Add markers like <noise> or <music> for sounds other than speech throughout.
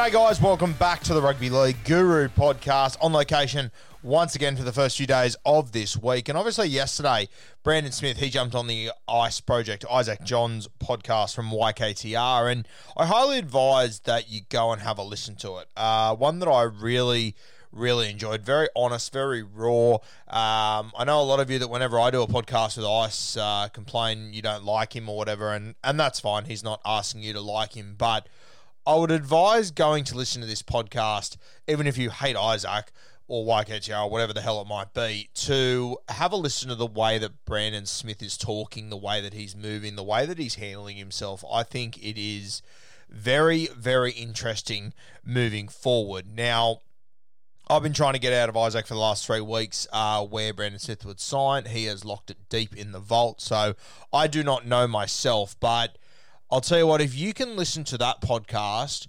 G'day, guys. Welcome back to the Rugby League Guru podcast on location once again for the first few days of this week. And obviously, yesterday, Brandon Smith, he jumped on the ICE project, Isaac John's podcast from YKTR. And I highly advise that you go and have a listen to it. Uh, one that I really really enjoyed. Very honest, very raw. Um, I know a lot of you that whenever I do a podcast with Ice, uh, complain you don't like him or whatever, and and that's fine. He's not asking you to like him, but I would advise going to listen to this podcast, even if you hate Isaac or YKTR or whatever the hell it might be, to have a listen to the way that Brandon Smith is talking, the way that he's moving, the way that he's handling himself. I think it is very, very interesting moving forward. Now, I've been trying to get out of Isaac for the last three weeks uh, where Brandon Smith would sign. He has locked it deep in the vault. So I do not know myself, but I'll tell you what, if you can listen to that podcast,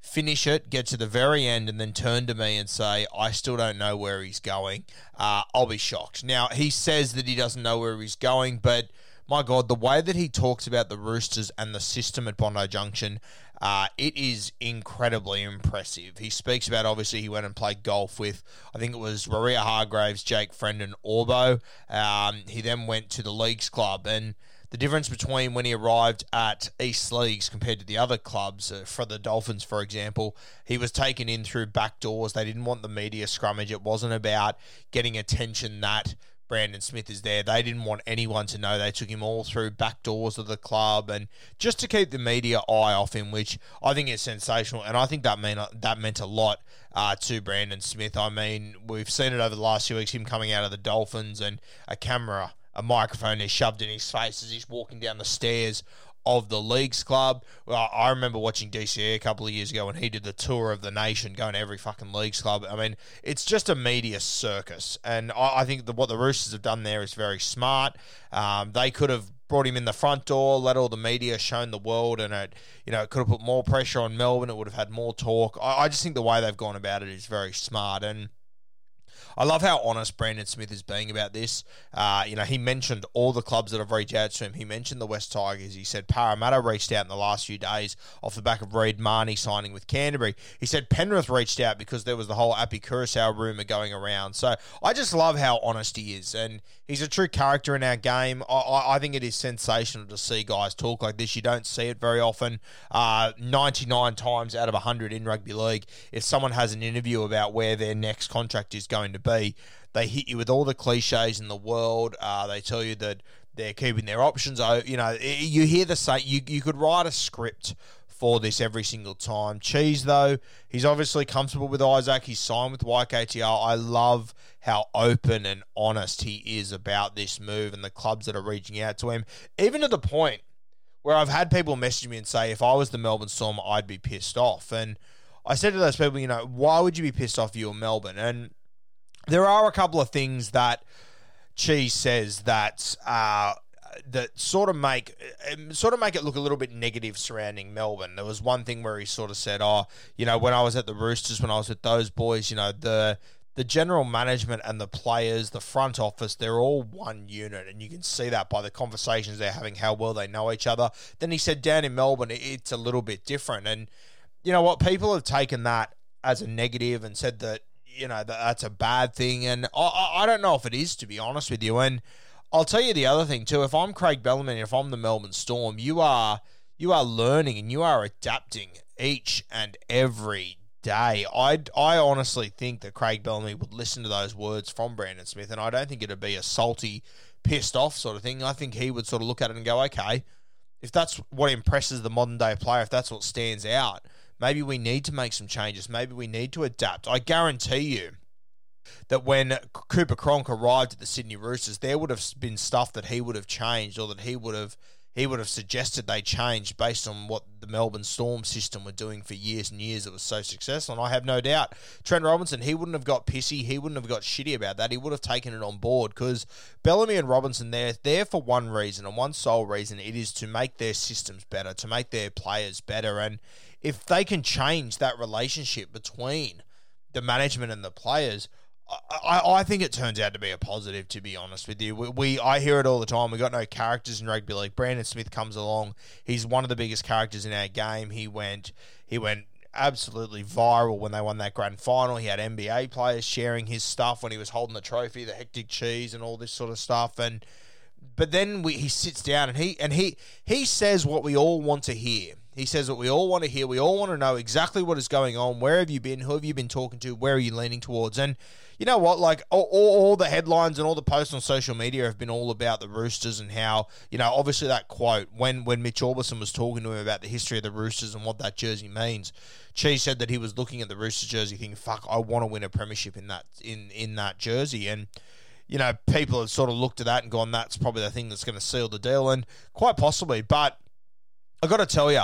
finish it, get to the very end, and then turn to me and say, I still don't know where he's going, uh, I'll be shocked. Now, he says that he doesn't know where he's going, but my God, the way that he talks about the Roosters and the system at Bondi Junction, uh, it is incredibly impressive. He speaks about obviously he went and played golf with I think it was Maria Hargraves, Jake Friend, and Orbo. Um, he then went to the Leagues Club and. The difference between when he arrived at East Leagues compared to the other clubs, uh, for the Dolphins, for example, he was taken in through back doors. They didn't want the media scrummage. It wasn't about getting attention that Brandon Smith is there. They didn't want anyone to know. They took him all through back doors of the club and just to keep the media eye off him, which I think is sensational. And I think that mean that meant a lot uh, to Brandon Smith. I mean, we've seen it over the last few weeks, him coming out of the Dolphins and a camera, a microphone is shoved in his face as he's walking down the stairs of the leagues club. Well, I remember watching DCE a couple of years ago when he did the tour of the nation, going to every fucking leagues club. I mean, it's just a media circus, and I, I think that what the Roosters have done there is very smart. Um, they could have brought him in the front door, let all the media shown the world, and it, you know, it could have put more pressure on Melbourne. It would have had more talk. I, I just think the way they've gone about it is very smart, and. I love how honest Brandon Smith is being about this. Uh, you know, he mentioned all the clubs that have reached out to him. He mentioned the West Tigers. He said Parramatta reached out in the last few days off the back of Reed Mahoney signing with Canterbury. He said Penrith reached out because there was the whole Api Koroisau rumour going around. So I just love how honest he is. And he's a true character in our game. I, I think it is sensational to see guys talk like this. You don't see it very often. Uh, 99 times out of 100 in rugby league, if someone has an interview about where their next contract is going to be, they hit you with all the cliches in the world. Uh, they tell you that they're keeping their options. You know, you hear the say you you could write a script for this every single time. Cheese though, he's obviously comfortable with Isaac. He's signed with YKTR. I love how open and honest he is about this move and the clubs that are reaching out to him, even to the point where I've had people message me and say, if I was the Melbourne Storm, I'd be pissed off. And I said to those people, you know, why would you be pissed off you or Melbourne? And there are a couple of things that Cheese says that uh, that sort of make um, sort of make it look a little bit negative surrounding Melbourne. There was one thing where he sort of said, "Oh, you know, when I was at the Roosters, when I was with those boys, you know, the the general management and the players, the front office, they're all one unit, and you can see that by the conversations they're having, how well they know each other." Then he said, "Down in Melbourne, it's a little bit different," and you know what? People have taken that as a negative and said that you know that that's a bad thing, and I, I don't know if it is, to be honest with you, and. I'll tell you the other thing too. If I'm Craig Bellamy, if I'm the Melbourne Storm, you are you are learning and you are adapting each and every day. I I honestly think that Craig Bellamy would listen to those words from Brandon Smith, and I don't think it'd be a salty, pissed off sort of thing. I think he would sort of look at it and go, okay, if that's what impresses the modern day player, if that's what stands out, maybe we need to make some changes. Maybe we need to adapt. I guarantee you that when Cooper Cronk arrived at the Sydney Roosters, there would have been stuff that he would have changed or that he would have he would have suggested they change based on what the Melbourne Storm system were doing for years and years. It was so successful, and I have no doubt Trent Robinson he wouldn't have got pissy, he wouldn't have got shitty about that. He would have taken it on board because Bellamy and Robinson they're there for one reason and one sole reason. It is to make their systems better, to make their players better, and if they can change that relationship between the management and the players. I, I think it turns out to be a positive. To be honest with you, we, we I hear it all the time. We got no characters in rugby league. Brandon Smith comes along. He's one of the biggest characters in our game. He went he went absolutely viral when they won that grand final. He had NBA players sharing his stuff when he was holding the trophy, the hectic cheese, and all this sort of stuff. And but then we, he sits down and he and he he says what we all want to hear. He says what we all want to hear. We all want to know exactly what is going on. Where have you been? Who have you been talking to? Where are you leaning towards? And you know what? Like all, all, the headlines and all the posts on social media have been all about the Roosters and how you know obviously that quote when when Mitch Aubusson was talking to him about the history of the Roosters and what that jersey means. Cheese said that he was looking at the Roosters jersey, thinking, "Fuck, I want to win a premiership in that in in that jersey." And you know, people have sort of looked at that and gone, "That's probably the thing that's going to seal the deal," and quite possibly. But I got to tell you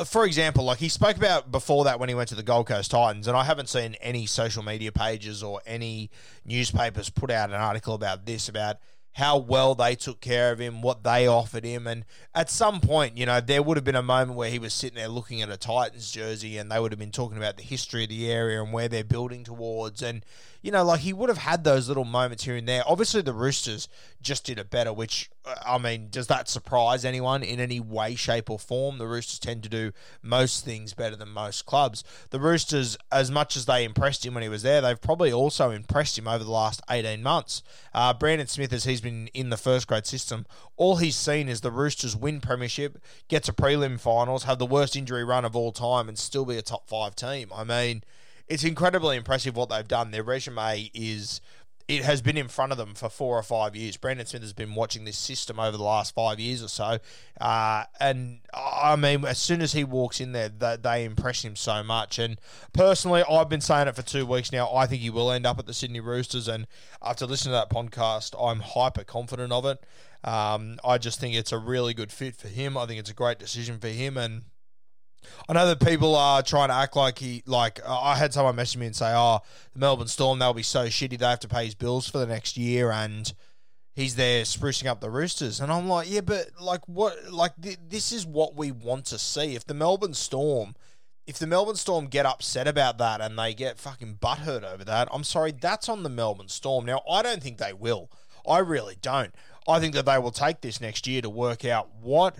Uh, for example, like he spoke about before that when he went to the Gold Coast Titans, and I haven't seen any social media pages or any newspapers put out an article about this, about how well they took care of him, what they offered him. And at some point, you know, there would have been a moment where he was sitting there looking at a Titans jersey and they would have been talking about the history of the area and where they're building towards. And you know, like he would have had those little moments here and there. Obviously, the Roosters just did it better, which, uh, I mean, does that surprise anyone in any way, shape, or form? The Roosters tend to do most things better than most clubs. The Roosters, as much as they impressed him when he was there, they've probably also impressed him over the last 18 months. Uh, Brandon Smith, as he's been in the first grade system, all he's seen is the Roosters win premiership, get to prelim finals, have the worst injury run of all time, and still be a top five team. I mean, it's incredibly impressive what they've done. Their resume is it has been in front of them for four or five years. Brandon Smith has been watching this system over the last five years or so, uh, and I mean, as soon as he walks in there, they, they, impress him so much. And personally, I've been saying it for two weeks now. I think he will end up at the Sydney Roosters, and after listening to that podcast, I'm hyper confident of it. Um, I just think it's a really good fit for him. I think it's a great decision for him, and I know that people are trying to act like he like I had someone message me and say, "Oh, the Melbourne Storm they'll be so shitty they have to pay his bills for the next year and he's there sprucing up the Roosters." And I'm like, "Yeah, but like what like th- this is what we want to see. If the Melbourne Storm if the Melbourne Storm get upset about that and they get fucking butthurt over that, I'm sorry, that's on the Melbourne Storm. Now, I don't think they will. I really don't. I think that they will take this next year to work out what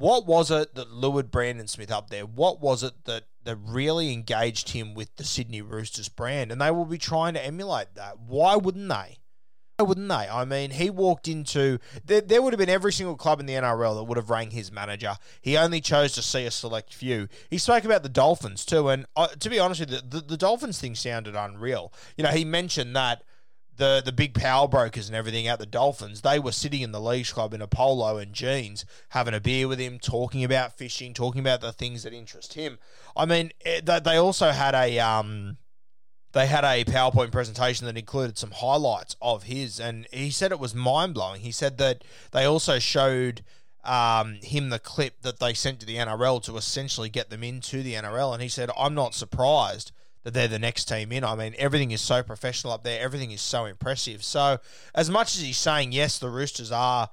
what was it that lured Brandon Smith up there? What was it that, that really engaged him with the Sydney Roosters brand? And they will be trying to emulate that. Why wouldn't they? Why wouldn't they? I mean, he walked into there, there would have been every single club in the NRL that would have rang his manager. He only chose to see a select few. He spoke about the Dolphins too, and uh, to be honest with you, the, the Dolphins thing sounded unreal. You know, he mentioned that the the big power brokers and everything at the Dolphins, they were sitting in the Leagues Club in a polo and jeans, having a beer with him, talking about fishing, talking about the things that interest him. I mean, eh, they also had a um, they had a PowerPoint presentation that included some highlights of his, and he said it was mind blowing. He said that they also showed um, him the clip that they sent to the NRL to essentially get them into the NRL, and he said, "I'm not surprised." That they're the next team in. I mean, everything is so professional up there. Everything is so impressive. So, as much as he's saying, yes, the Roosters are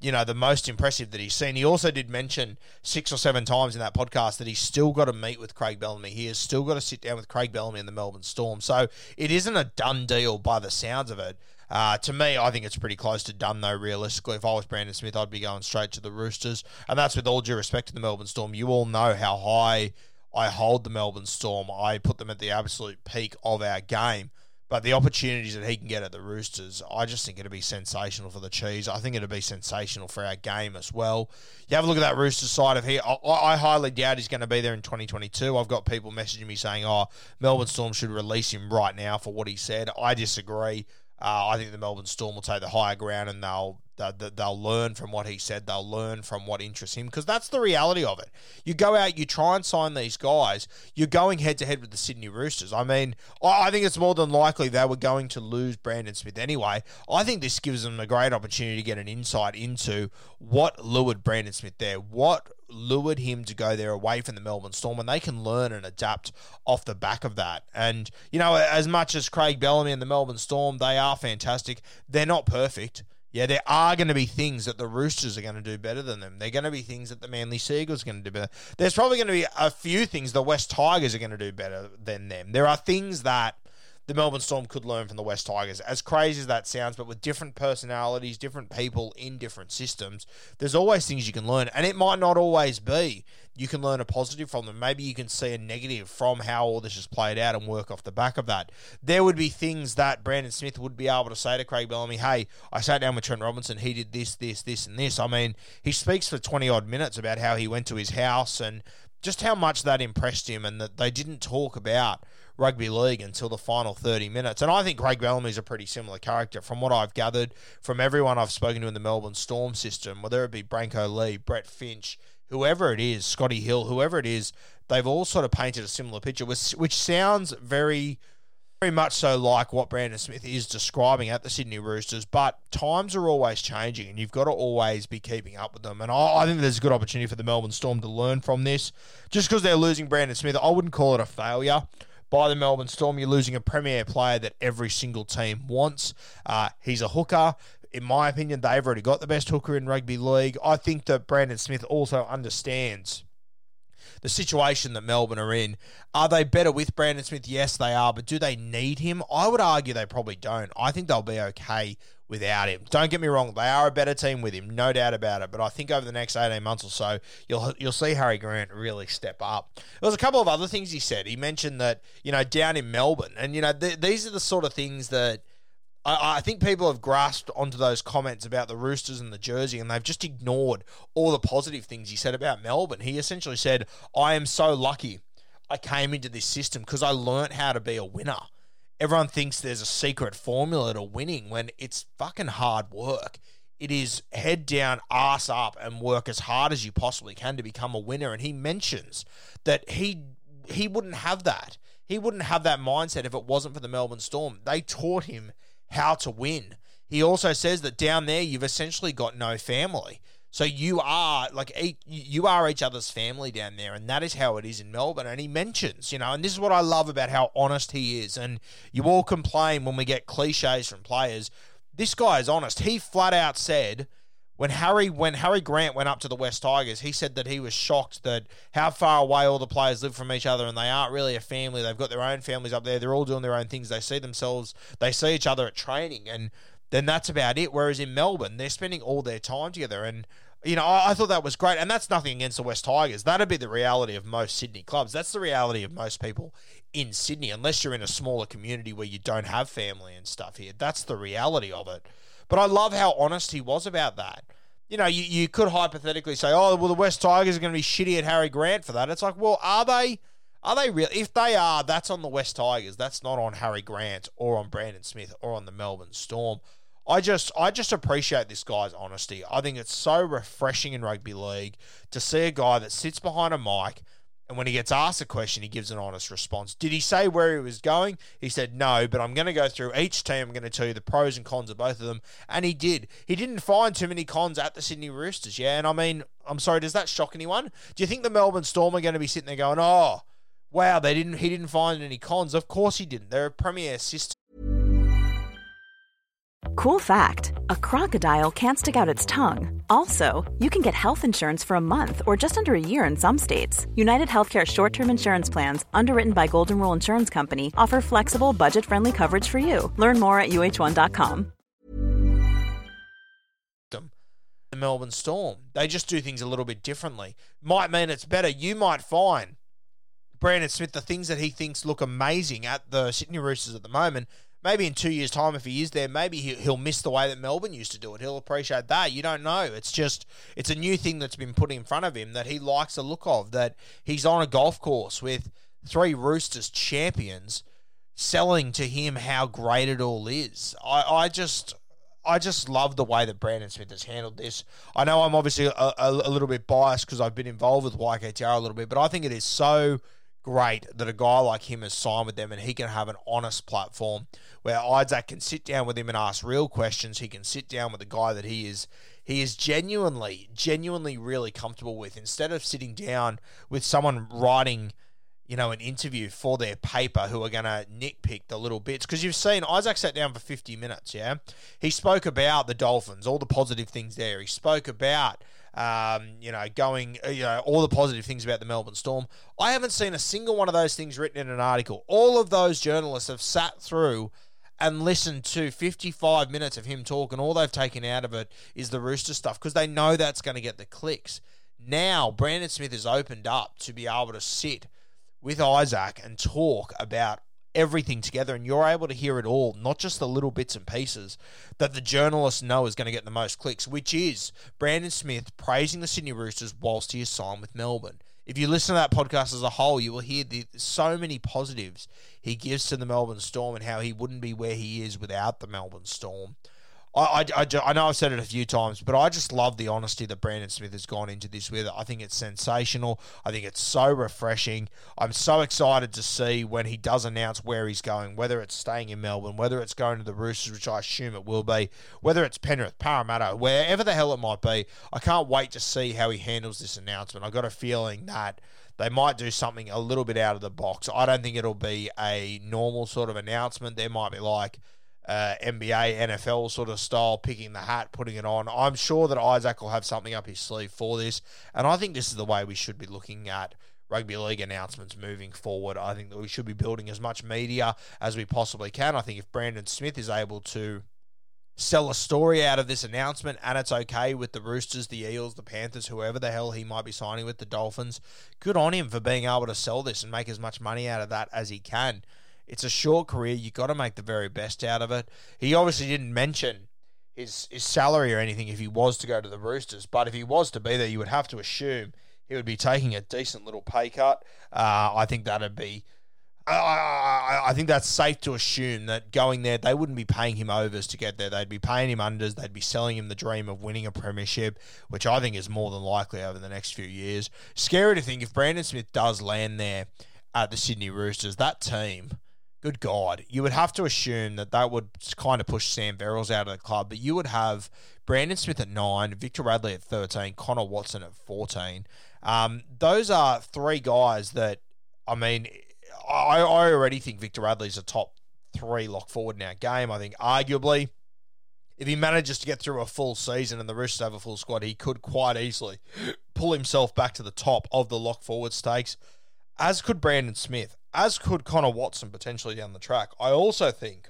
you know, the most impressive that he's seen. He also did mention six or seven times in that podcast that he's still got to meet with Craig Bellamy. He has still got to sit down with Craig Bellamy in the Melbourne Storm. So it isn't a done deal by the sounds of it. Uh, to me, I think it's pretty close to done, though, realistically. If I was Brandon Smith, I'd be going straight to the Roosters. And that's with all due respect to the Melbourne Storm. You all know how high I hold the Melbourne Storm. I put them at the absolute peak of our game. But the opportunities that he can get at the Roosters, I just think it'd be sensational for the Cheese. I think it'd be sensational for our game as well. You have a look at that Roosters side of here. I, I highly doubt he's going to be there in 2022. I've got people messaging me saying, oh, Melbourne Storm should release him right now for what he said. I disagree. Uh, I think the Melbourne Storm will take the higher ground and they'll they'll learn from what he said. They'll learn from what interests him because that's the reality of it. You go out, you try and sign these guys. You're going head to head with the Sydney Roosters. I mean, I think it's more than likely they were going to lose Brandon Smith anyway. I think this gives them a great opportunity to get an insight into what lured Brandon Smith there. What lured him to go there away from the Melbourne Storm, and they can learn and adapt off the back of that. And, you know, as much as Craig Bellamy and the Melbourne Storm, they are fantastic, they're not perfect. Yeah, there are going to be things that the Roosters are going to do better than them. They're going to be things that the Manly Seagulls are going to do better. There's probably going to be a few things the West Tigers are going to do better than them. There are things that the Melbourne Storm could learn from the West Tigers. As crazy as that sounds, but with different personalities, different people in different systems, there's always things you can learn. And it might not always be you can learn a positive from them. Maybe you can see a negative from how all this has played out and work off the back of that. There would be things that Brandon Smith would be able to say to Craig Bellamy, hey, I sat down with Trent Robinson, he did this, this, this, and this. I mean, he speaks for 20 odd minutes about how he went to his house and just how much that impressed him and that they didn't talk about rugby league until the final 30 minutes. And I think Craig Bellamy's a pretty similar character from what I've gathered from everyone I've spoken to in the Melbourne Storm system, whether it be Brenko Lee, Brett Finch, whoever it is, Scotty Hill, whoever it is, they've all sort of painted a similar picture, which, which sounds very very much so like what Brandon Smith is describing at the Sydney Roosters, but times are always changing and you've got to always be keeping up with them. And I, I think there's a good opportunity for the Melbourne Storm to learn from this. Just because they're losing Brandon Smith, I wouldn't call it a failure by the Melbourne Storm. You're losing a premier player that every single team wants. Uh, he's a hooker. In my opinion, they've already got the best hooker in rugby league. I think that Brandon Smith also understands the situation that Melbourne are in. Are they better with Brandon Smith? Yes, they are. But do they need him? I would argue they probably don't. I think they'll be okay without him. Don't get me wrong; they are a better team with him, no doubt about it. But I think over the next eighteen months or so, you'll you'll see Harry Grant really step up. There was a couple of other things he said. He mentioned that you know down in Melbourne, and you know th- these are the sort of things that. I, I think people have grasped onto those comments about the Roosters and the jersey, and they've just ignored all the positive things he said about Melbourne. He essentially said, "I am so lucky I came into this system because I learnt how to be a winner." Everyone thinks there's a secret formula to winning when it's fucking hard work. It is head down, ass up, and work as hard as you possibly can to become a winner. And he mentions that he he wouldn't have that. He wouldn't have that mindset if it wasn't for the Melbourne Storm. They taught him how to win. He also says that down there you've essentially got no family. So you are like you are each other's family down there, and that is how it is in Melbourne. And he mentions, you know, and this is what I love about how honest he is. And you all complain when we get cliches from players. This guy is honest. He flat out said when Harry when Harry Grant went up to the West Tigers, he said that he was shocked that how far away all the players live from each other, and they aren't really a family. They've got their own families up there. They're all doing their own things. They see themselves. They see each other at training, and then that's about it. Whereas in Melbourne, they're spending all their time together. And, you know, I, I, thought that was great. And that's nothing against the West Tigers. That'd be the reality of most Sydney clubs. That's the reality of most people in Sydney, unless you're in a smaller community where you don't have family and stuff here. That's the reality of it. But I love how honest he was about that. You know, you, you could hypothetically say, oh, well, the West Tigers are going to be shitty at Harry Grant for that. It's like, well, are they? Are they real? If they are, that's on the West Tigers. That's not on Harry Grant or on Brandon Smith or on the Melbourne Storm. I just I just appreciate this guy's honesty. I think it's so refreshing in rugby league to see a guy that sits behind a mic and when he gets asked a question, he gives an honest response. Did he say where he was going? He said no, but I'm going to go through each team. I'm going to tell you the pros and cons of both of them. And he did. He didn't find too many cons at the Sydney Roosters. Yeah. And I mean, I'm sorry, does that shock anyone? Do you think the Melbourne Storm are going to be sitting there going, oh, wow, they didn't, he didn't find any cons? Of course he didn't. They're a premier system Cool fact a crocodile can't stick out its tongue. Also, you can get health insurance for a month or just under a year in some states. United Healthcare short term insurance plans, underwritten by Golden Rule Insurance Company, offer flexible, budget friendly coverage for you. Learn more at uh1.com. The Melbourne Storm. They just do things a little bit differently. Might mean it's better. You might find Brandon Smith the things that he thinks look amazing at the Sydney Roosters at the moment maybe in two years' time, if he is there, maybe he'll miss the way that Melbourne used to do it. He'll appreciate that. You don't know. It's just it's a new thing that's been put in front of him that he likes the look of. That he's on a golf course with three Roosters champions, selling to him how great it all is. I, I just. I just love the way that Brandon Smith has handled this. I know I'm obviously a, a, a little bit biased because I've been involved with YKTR a little bit, but I think it is so great that a guy like him has signed with them and he can have an honest platform where Isaac can sit down with him and ask real questions. He can sit down with a guy that he is he is genuinely, genuinely really comfortable with. Instead of sitting down with someone writing, you know, an interview for their paper who are going to nitpick the little bits. Because you've seen Isaac sat down for 50 minutes, yeah? He spoke about the Dolphins, all the positive things there. He spoke about um, you know, going, uh, you know, all the positive things about the Melbourne Storm. I haven't seen a single one of those things written in an article. All of those journalists have sat through and listened to 55 minutes of him talk, and all they've taken out of it is the Rooster stuff because they know that's going to get the clicks. Now, Brandon Smith has opened up to be able to sit with Isaac and talk about everything together and you're able to hear it all, not just the little bits and pieces that the journalists know is going to get the most clicks, which is Brandon Smith praising the Sydney Roosters whilst he is signed with Melbourne. If you listen to that podcast as a whole, you will hear the, so many positives he gives to the Melbourne Storm and how he wouldn't be where he is without the Melbourne Storm. I, I, I, know I've said it a few times, but I just love the honesty that Brandon Smith has gone into this with. I think it's sensational. I think it's so refreshing. I'm so excited to see when he does announce where he's going, whether it's staying in Melbourne, whether it's going to the Roosters, which I assume it will be, whether it's Penrith, Parramatta, wherever the hell it might be. I can't wait to see how he handles this announcement. I've got a feeling that they might do something a little bit out of the box. I don't think it'll be a normal sort of announcement. There might be like, uh, NBA, NFL sort of style, picking the hat, putting it on. I'm sure that Isaac will have something up his sleeve for this, and I think this is the way we should be looking at rugby league announcements moving forward. I think that we should be building as much media as we possibly can. I think if Brandon Smith is able to sell a story out of this announcement and it's okay with the Roosters, the Eels, the Panthers, whoever the hell he might be signing with, the Dolphins, good on him for being able to sell this and make as much money out of that as he can. It's a short career. You got to make the very best out of it. He obviously didn't mention his his salary or anything if he was to go to the Roosters, but if he was to be there, you would have to assume he would be taking a decent little pay cut. Uh, I think that'd be. I, I, I think that's safe to assume that going there, they wouldn't be paying him overs to get there. They'd be paying him unders. They'd be selling him the dream of winning a premiership, which I think is more than likely over the next few years. Scary to think if Brandon Smith does land there at the Sydney Roosters, that team good God, you would have to assume that that would kind of push Sam Verrills out of the club, but you would have Brandon Smith at nine, Victor Radley at 13, Connor Watson at 14. Um, those are three guys that, I mean, I, I already think Victor Radley's a top three lock forward in our game. I think arguably, if he manages to get through a full season and the Roosters have a full squad, he could quite easily <gasps> pull himself back to the top of the lock forward stakes, as could Brandon Smith as could Connor Watson potentially down the track. I also think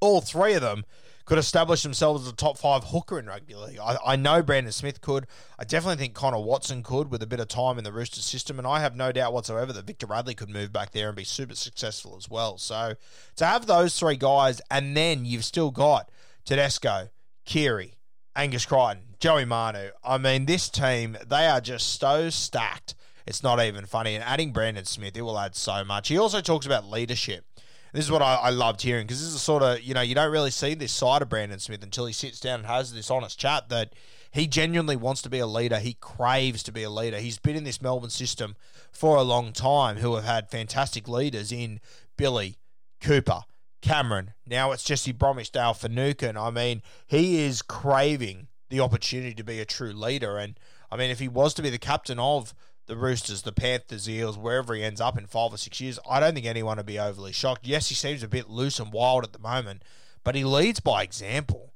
all three of them could establish themselves as a top five hooker in rugby league. I, I know Brandon Smith could. I definitely think Connor Watson could with a bit of time in the Roosters system. And I have no doubt whatsoever that Victor Radley could move back there and be super successful as well. So to have those three guys, and then you've still got Tedesco, Keary, Angus Crichton, Joey Manu. I mean, this team, they are just so stacked it's not even funny. And adding Brandon Smith, it will add so much. He also talks about leadership. This is what I, I loved hearing because this is a sort of, you know, you don't really see this side of Brandon Smith until he sits down and has this honest chat that he genuinely wants to be a leader. He craves to be a leader. He's been in this Melbourne system for a long time who have had fantastic leaders in Billy, Cooper, Cameron. Now it's Jesse Bromwich-Dale Finucane. I mean, he is craving the opportunity to be a true leader. And I mean, if he was to be the captain of the Roosters, the Panthers, the Eels, wherever he ends up in five or six years, I don't think anyone would be overly shocked. Yes, he seems a bit loose and wild at the moment, but he leads by example.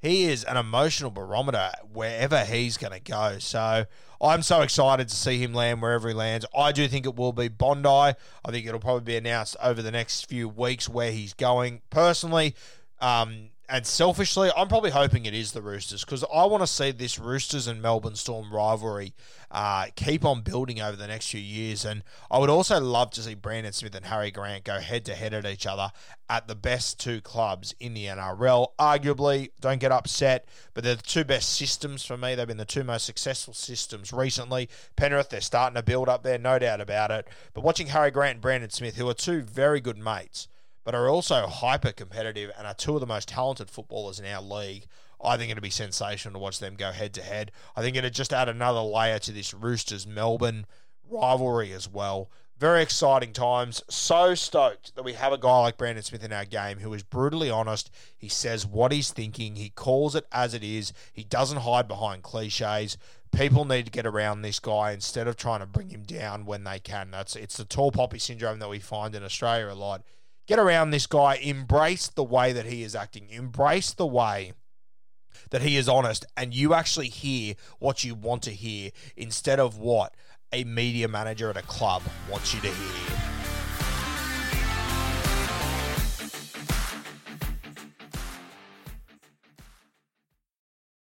he is an emotional barometer wherever he's going to go. So I'm so excited to see him land wherever he lands. I do think it will be Bondi. I think it'll probably be announced over the next few weeks where he's going. Personally, um, and selfishly, I'm probably hoping it is the Roosters because I want to see this Roosters and Melbourne Storm rivalry uh, keep on building over the next few years. And I would also love to see Brandon Smith and Harry Grant go head to head at each other at the best two clubs in the NRL. Arguably, don't get upset, but they're the two best systems for me. They've been the two most successful systems recently. Penrith, they're starting to build up there, no doubt about it. But watching Harry Grant and Brandon Smith, who are two very good mates, but are also hyper competitive and are two of the most talented footballers in our league. I think it'd be sensational to watch them go head to head. I think it'd just add another layer to this Roosters Melbourne rivalry as well. Very exciting times. So stoked that we have a guy like Brandon Smith in our game who is brutally honest. He says what he's thinking, he calls it as it is, he doesn't hide behind cliches. People need to get around this guy instead of trying to bring him down when they can. That's it's the tall poppy syndrome that we find in Australia a lot get around this guy, embrace the way that he is acting, embrace the way that he is honest, and you actually hear what you want to hear instead of what a media manager at a club wants you to hear.